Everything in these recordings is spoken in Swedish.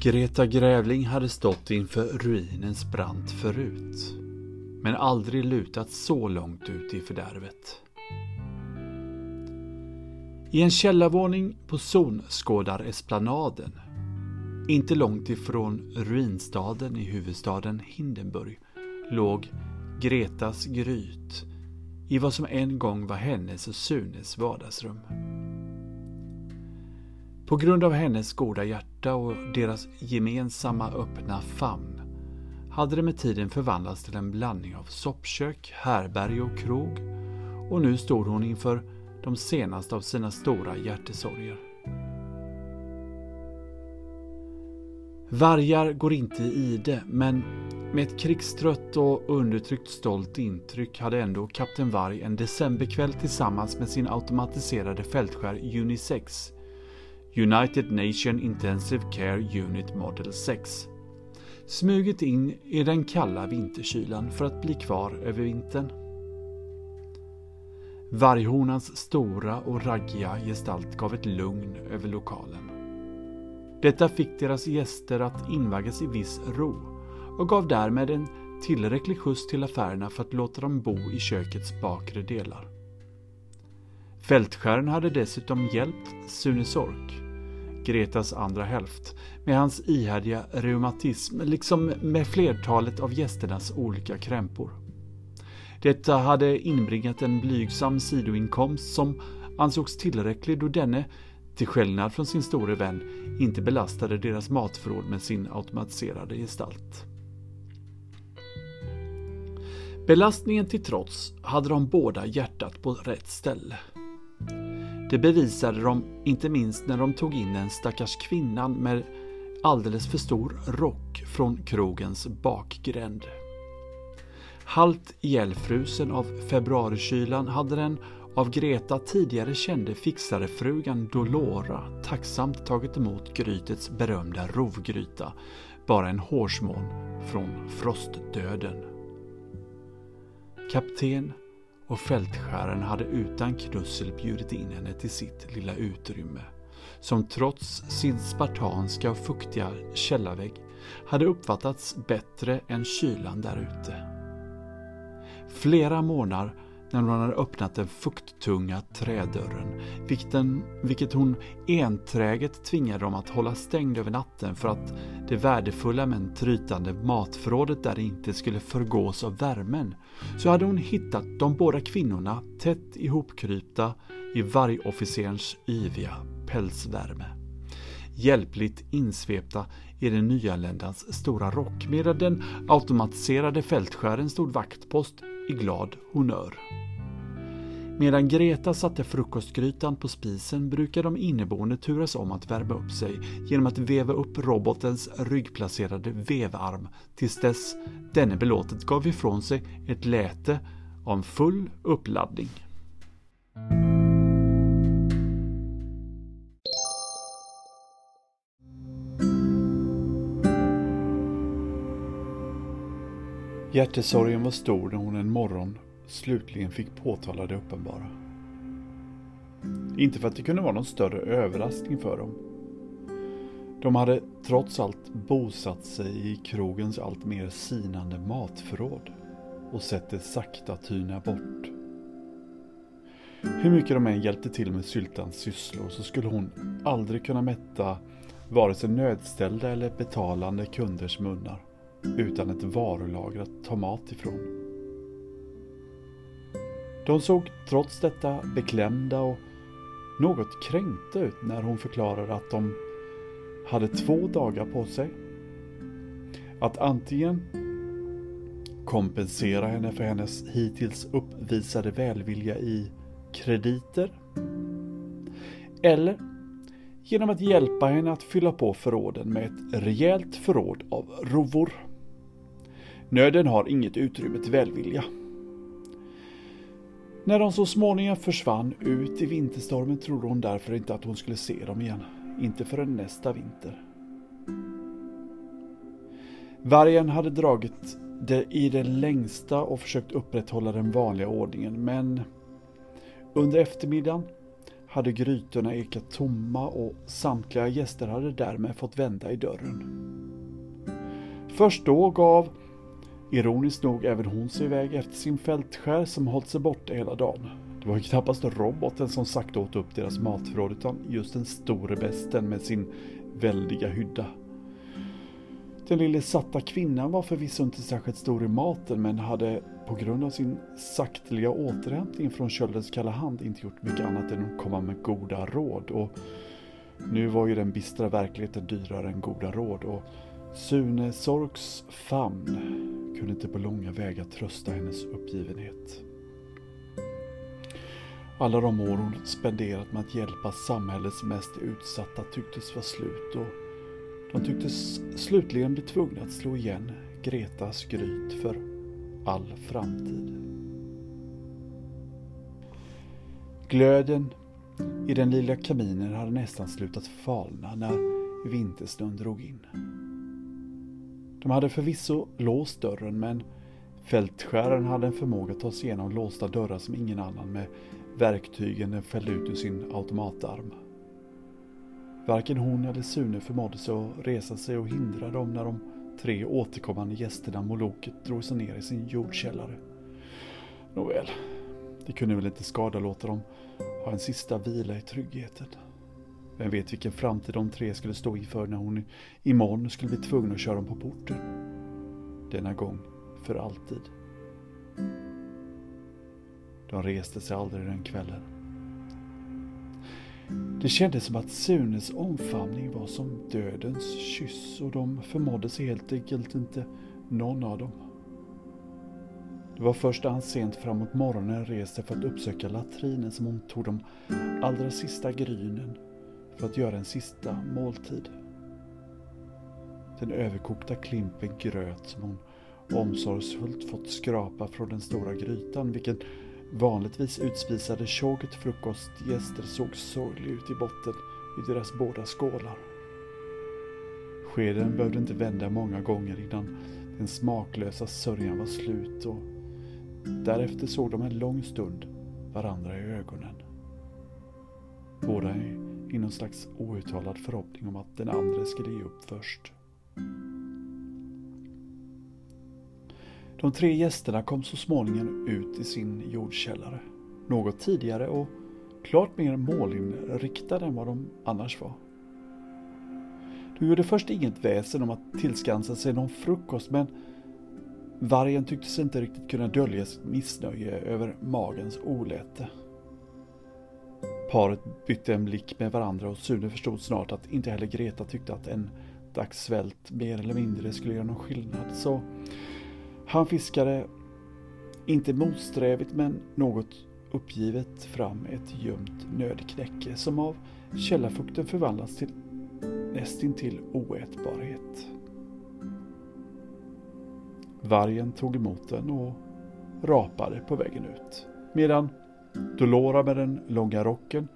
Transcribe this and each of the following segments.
Greta Grävling hade stått inför ruinens brant förut, men aldrig lutat så långt ut i fördärvet. I en källarvåning på Zonskådaresplanaden, inte långt ifrån ruinstaden i huvudstaden Hindenburg, låg Gretas gryt i vad som en gång var hennes och Sunes vardagsrum. På grund av hennes goda hjärta och deras gemensamma öppna famn hade det med tiden förvandlats till en blandning av soppkök, härberge och krog och nu stod hon inför de senaste av sina stora hjärtesorger. Vargar går inte i ide, men med ett krigstrött och undertryckt stolt intryck hade ändå Kapten Varg en decemberkväll tillsammans med sin automatiserade fältskär Unisex United Nation Intensive Care Unit Model 6 smugit in i den kalla vinterkylan för att bli kvar över vintern. Varghonans stora och raggiga gestalt gav ett lugn över lokalen. Detta fick deras gäster att invaggas i viss ro och gav därmed en tillräcklig skjuts till affärerna för att låta dem bo i kökets bakre delar. Fältskären hade dessutom hjälpt Sune Sork, Gretas andra hälft, med hans ihärdiga reumatism liksom med flertalet av gästernas olika krämpor. Detta hade inbringat en blygsam sidoinkomst som ansågs tillräcklig då denne, till skillnad från sin store vän, inte belastade deras matförråd med sin automatiserade gestalt. Belastningen till trots hade de båda hjärtat på rätt ställe. Det bevisade de inte minst när de tog in en stackars kvinnan med alldeles för stor rock från krogens bakgränd. Halt ihjälfrusen av februarikylan hade den av Greta tidigare kände fixarefrugan Dolora tacksamt tagit emot grytets berömda rovgryta, bara en hårsmån från frostdöden. Kapten och fältskären hade utan knussel bjudit in henne till sitt lilla utrymme, som trots sin spartanska och fuktiga källarvägg hade uppfattats bättre än kylan därute. Flera månader när hon hade öppnat den fukttunga trädörren, vilket hon enträget tvingade dem att hålla stängd över natten för att det värdefulla men trytande matförrådet där inte skulle förgås av värmen, så hade hon hittat de båda kvinnorna tätt ihopkrypta i vargofficerens yviga pälsvärme. Hjälpligt insvepta i den nyanländas stora rock medan den automatiserade fältskären stod vaktpost i glad honör. Medan Greta satte frukostgrytan på spisen brukade de inneboende turas om att värma upp sig genom att veva upp robotens ryggplacerade vevarm tills dess denne belåtet gav ifrån sig ett läte om full uppladdning. Hjärtesorgen var stor när hon en morgon slutligen fick påtala det uppenbara. Inte för att det kunde vara någon större överraskning för dem. De hade trots allt bosatt sig i krogens allt mer sinande matförråd och sett det sakta tyna bort. Hur mycket de än hjälpte till med syltans sysslor så skulle hon aldrig kunna mätta vare sig nödställda eller betalande kunders munnar utan ett varulager att ta mat ifrån. De såg trots detta beklämda och något kränkta ut när hon förklarade att de hade två dagar på sig. Att antingen kompensera henne för hennes hittills uppvisade välvilja i krediter eller genom att hjälpa henne att fylla på förråden med ett rejält förråd av rovor. Nöden har inget utrymme till välvilja. När de så småningom försvann ut i vinterstormen trodde hon därför inte att hon skulle se dem igen. Inte förrän nästa vinter. Vargen hade dragit det i det längsta och försökt upprätthålla den vanliga ordningen men under eftermiddagen hade grytorna ekat tomma och samtliga gäster hade därmed fått vända i dörren. Först då gav, ironiskt nog, även hon sig iväg efter sin fältskär som hållit sig borta hela dagen. Det var ju knappast roboten som sakta åt upp deras matförråd utan just den store besten med sin väldiga hydda. Den lille satta kvinnan var förvisso inte särskilt stor i maten men hade på grund av sin sakteliga återhämtning från köldens kalla hand inte gjort mycket annat än att komma med goda råd. Och nu var ju den bistra verkligheten dyrare än goda råd och Sune Sorks famn kunde inte på långa vägar trösta hennes uppgivenhet. Alla de år hon spenderat med att hjälpa samhällets mest utsatta tycktes vara slut och de tycktes slutligen bli tvungna att slå igen Gretas gryt för all framtid. Glöden i den lilla kaminen hade nästan slutat falna när vintersnön drog in. De hade förvisso låst dörren men fältskäraren hade en förmåga att ta sig igenom låsta dörrar som ingen annan med verktygen den fällde ut ur sin automatarm. Varken hon eller Sune förmådde sig att resa sig och hindra dem när de tre återkommande gästerna Moloket drog sig ner i sin jordkällare. Nåväl, det kunde väl inte skada låta dem ha en sista vila i tryggheten. Vem vet vilken framtid de tre skulle stå inför när hon imorgon skulle bli tvungen att köra dem på porten. Denna gång för alltid. De reste sig aldrig den kvällen. Det kändes som att Sunes omfamning var som dödens kyss och de förmådde sig helt enkelt inte någon av dem. Det var först när han sent framåt morgonen reste för att uppsöka latrinen som hon tog de allra sista grynen för att göra en sista måltid. Den överkokta klimpen gröt som hon omsorgsfullt fått skrapa från den stora grytan, vilken vanligtvis utspisade tjoget frukostgäster såg sorglig ut i botten i deras båda skålar. Skeden behövde inte vända många gånger innan den smaklösa sörjan var slut och därefter såg de en lång stund varandra i ögonen. Båda i någon slags outtalad förhoppning om att den andra skulle ge upp först. De tre gästerna kom så småningom ut i sin jordkällare. Något tidigare och klart mer målinriktade än vad de annars var. De gjorde först inget väsen om att tillskansa sig någon frukost men vargen tycktes inte riktigt kunna dölja sitt missnöje över magens oläte. Paret bytte en blick med varandra och Sune förstod snart att inte heller Greta tyckte att en dags svält mer eller mindre skulle göra någon skillnad. Så han fiskade, inte motsträvigt men något uppgivet, fram ett gömt nödknäcke som av källarfukten förvandlats till nästintill oätbarhet. Vargen tog emot den och rapade på vägen ut. Medan Dolora med den långa rocken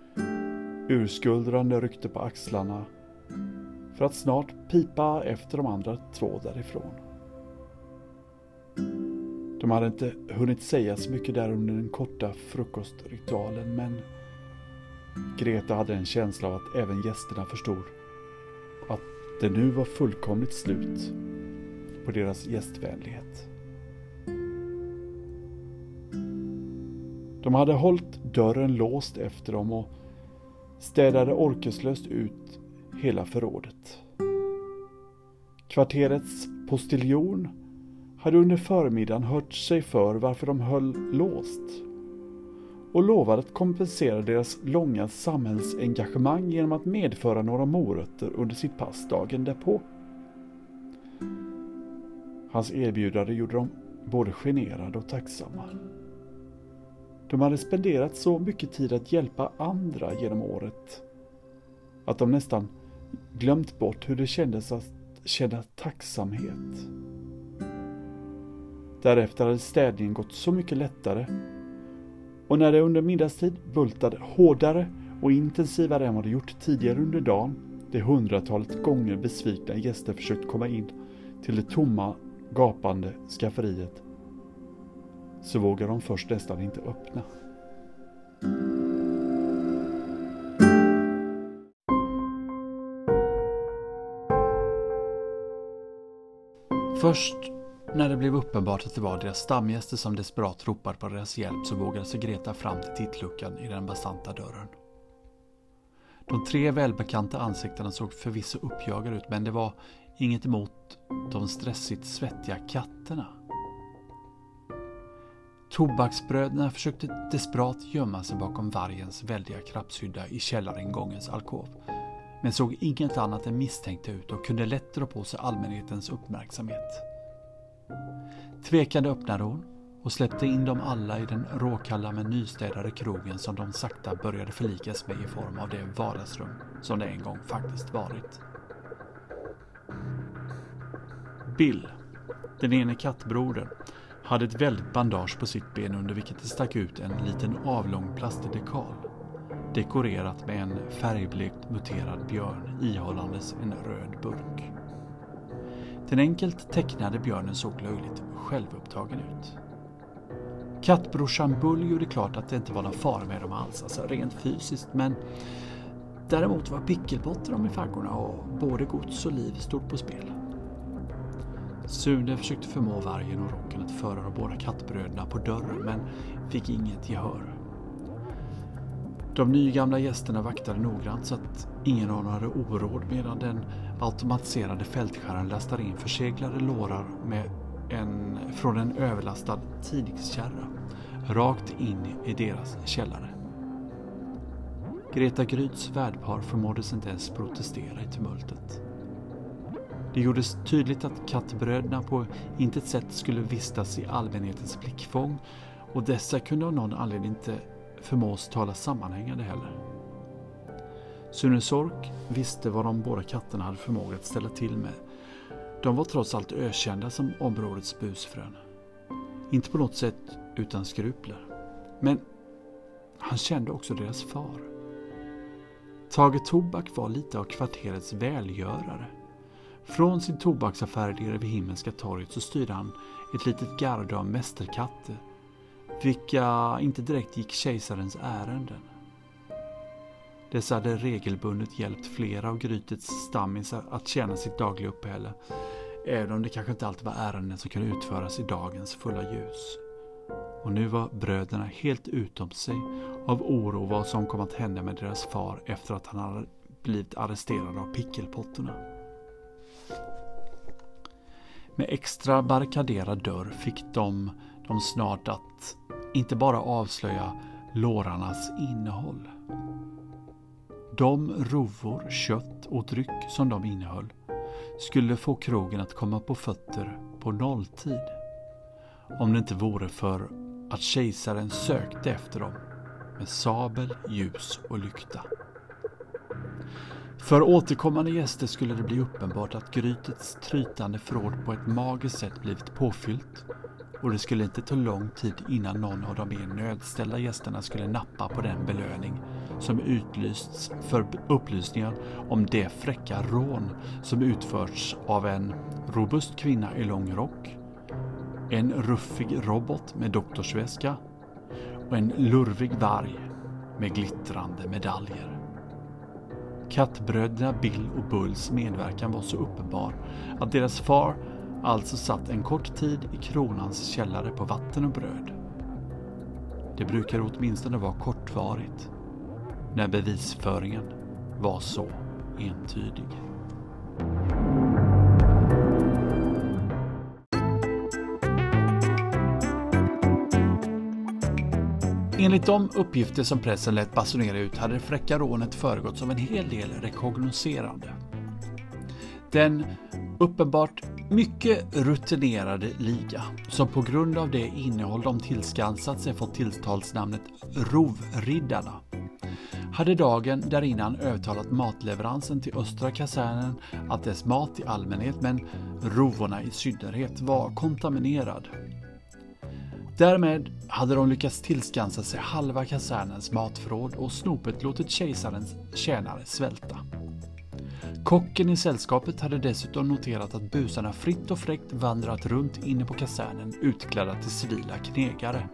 urskuldrande ryckte på axlarna för att snart pipa efter de andra två därifrån. De hade inte hunnit säga så mycket där under den korta frukostritualen men Greta hade en känsla av att även gästerna förstod att det nu var fullkomligt slut på deras gästvänlighet. De hade hållit dörren låst efter dem och städade orkeslöst ut hela förrådet. Kvarterets postiljon hade under förmiddagen hört sig för varför de höll låst och lovade att kompensera deras långa samhällsengagemang genom att medföra några morötter under sitt pass dagen därpå. Hans erbjudande gjorde dem både generade och tacksamma. De hade spenderat så mycket tid att hjälpa andra genom året att de nästan glömt bort hur det kändes att känna tacksamhet. Därefter hade städningen gått så mycket lättare och när det under middagstid bultade hårdare och intensivare än vad det gjort tidigare under dagen, det hundratalet gånger besvikna gäster försökt komma in till det tomma, gapande skafferiet, så vågar de först nästan inte öppna. Först när det blev uppenbart att det var deras stamgäster som desperat ropade på deras hjälp så vågade sig Greta fram till tittluckan i den bastanta dörren. De tre välbekanta ansiktena såg förvisso uppjagade ut men det var inget emot de stressigt svettiga katterna. Tobaksbröderna försökte desperat gömma sig bakom vargens väldiga krabbshydda i källaringångens alkov men såg inget annat än misstänkta ut och kunde lätt dra på sig allmänhetens uppmärksamhet. Tvekande öppnade hon och släppte in dem alla i den råkalla men nystädade krogen som de sakta började förlikas med i form av det vardagsrum som det en gång faktiskt varit. Bill, den ene kattbrodern, hade ett väldigt bandage på sitt ben under vilket det stack ut en liten avlång plastdekal dekorerat med en färgblekt muterad björn ihållandes en röd burk. Den enkelt tecknade björnen såg löjligt självupptagen ut. Kattbrorsan Bull gjorde klart att det inte var någon fara med dem alls, alltså rent fysiskt, men däremot var pickelbotten i faggorna och både gods och liv stod på spel. Sune försökte förmå vargen och rocken att föra de båda kattbröderna på dörren men fick inget gehör. De nygamla gästerna vaktade noggrant så att ingen av dem hade oråd medan den automatiserade fältskäraren lastade in förseglade lårar med en, från en överlastad tidningskärra rakt in i deras källare. Greta Gryds värdpar förmåddes inte ens protestera i tumultet. Det gjordes tydligt att kattbröderna på intet sätt skulle vistas i allmänhetens blickfång och dessa kunde av någon anledning inte förmås tala sammanhängande heller. Sune Sork visste vad de båda katterna hade förmåga att ställa till med. De var trots allt ökända som områdets busfrön. Inte på något sätt utan skrupler. Men han kände också deras far. Tage Tobak var lite av kvarterets välgörare. Från sin tobaksaffär nere vid Himmelska torget så styrde han ett litet garde av mästerkatter vilka inte direkt gick kejsarens ärenden. Dessa hade regelbundet hjälpt flera av Grytets stammisar att tjäna sitt dagliga uppehälle, även om det kanske inte alltid var ärenden som kunde utföras i dagens fulla ljus. Och nu var bröderna helt utom sig av oro vad som kom att hända med deras far efter att han hade blivit arresterad av pickelpottorna. Med extra barrikaderad dörr fick de, dem snart att inte bara avslöja lårarnas innehåll. De rovor, kött och dryck som de innehöll skulle få krogen att komma på fötter på nolltid. Om det inte vore för att kejsaren sökte efter dem med sabel, ljus och lykta. För återkommande gäster skulle det bli uppenbart att grytets trytande förråd på ett magiskt sätt blivit påfyllt och det skulle inte ta lång tid innan någon av de mer nödställda gästerna skulle nappa på den belöning som utlysts för upplysningar om det fräcka rån som utförts av en robust kvinna i lång rock, en ruffig robot med doktorsväska och en lurvig varg med glittrande medaljer. Kattbröderna Bill och Bulls medverkan var så uppenbar att deras far alltså satt en kort tid i kronans källare på vatten och bröd. Det brukar åtminstone vara kortvarigt, när bevisföringen var så entydig. Enligt de uppgifter som pressen lät basunera ut hade det fräcka rånet föregåtts av en hel del rekognoserande. Den uppenbart mycket rutinerade liga som på grund av det innehåll de tillskansat sig fått tilltalsnamnet Rovriddarna hade dagen därinnan övertalat matleveransen till östra kasernen att dess mat i allmänhet, men rovorna i synnerhet, var kontaminerad. Därmed hade de lyckats tillskansa sig halva kasernens matförråd och snopet låtit kejsarens tjänare svälta. Kocken i sällskapet hade dessutom noterat att busarna fritt och fräckt vandrat runt inne på kasernen utklädda till civila knegare.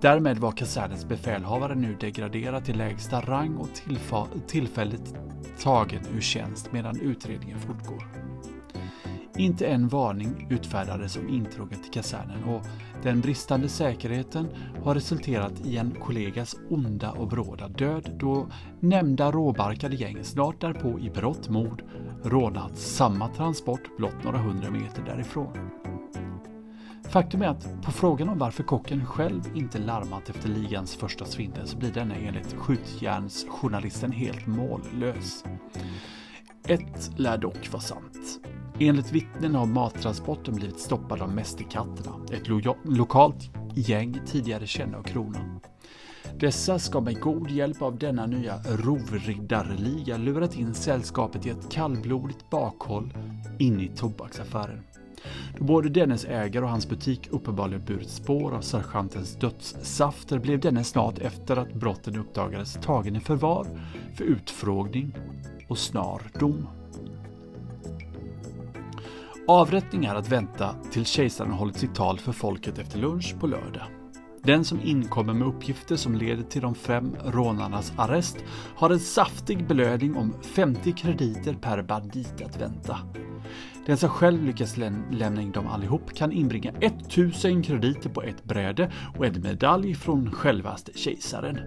Därmed var kasernens befälhavare nu degraderad till lägsta rang och tillfälligt tagen ur tjänst medan utredningen fortgår. Inte en varning utfärdades om intrånget till kasernen och den bristande säkerheten har resulterat i en kollegas onda och bråda död då nämnda råbarkade gäng snart därpå i brott mord rånat samma transport blott några hundra meter därifrån. Faktum är att på frågan om varför kocken själv inte larmat efter ligans första svindel så blir denna enligt skjutjärnsjournalisten helt mållös. Ett lär dock vara sant. Enligt vittnen har mattransporten blivit stoppad av Mästerkatterna, ett lo lokalt gäng tidigare kända av kronan. Dessa ska med god hjälp av denna nya rovriddarliga lurat in sällskapet i ett kallblodigt bakhåll in i tobaksaffären. Då både dennes ägare och hans butik uppenbarligen burit spår av sergeantens dödssafter blev denne snart efter att brotten uppdagades tagen i förvar för utfrågning och snar dom. Avrättning är att vänta till kejsaren hållit sitt tal för folket efter lunch på lördag. Den som inkommer med uppgifter som leder till de fem rånarnas arrest har en saftig belöning om 50 krediter per bandit att vänta. Den som själv lyckas läm lämna in dem allihop kan inbringa 1000 krediter på ett bräde och en medalj från självaste kejsaren.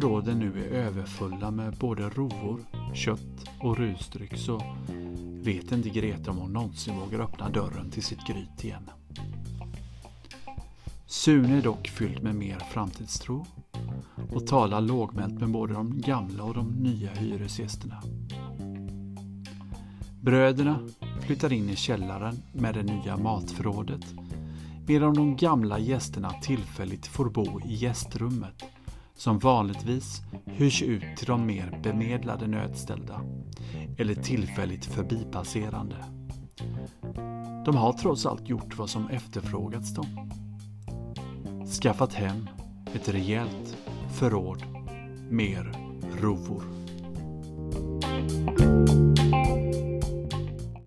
Förråden nu är överfulla med både rovor, kött och rusdryck så vet inte Greta om hon någonsin vågar öppna dörren till sitt gryt igen. Sune är dock fylld med mer framtidstro och talar lågmält med både de gamla och de nya hyresgästerna. Bröderna flyttar in i källaren med det nya matförrådet medan de gamla gästerna tillfälligt får bo i gästrummet som vanligtvis hyrs ut till de mer bemedlade nödställda eller tillfälligt förbipasserande. De har trots allt gjort vad som efterfrågats dem. Skaffat hem ett rejält förråd mer rovor.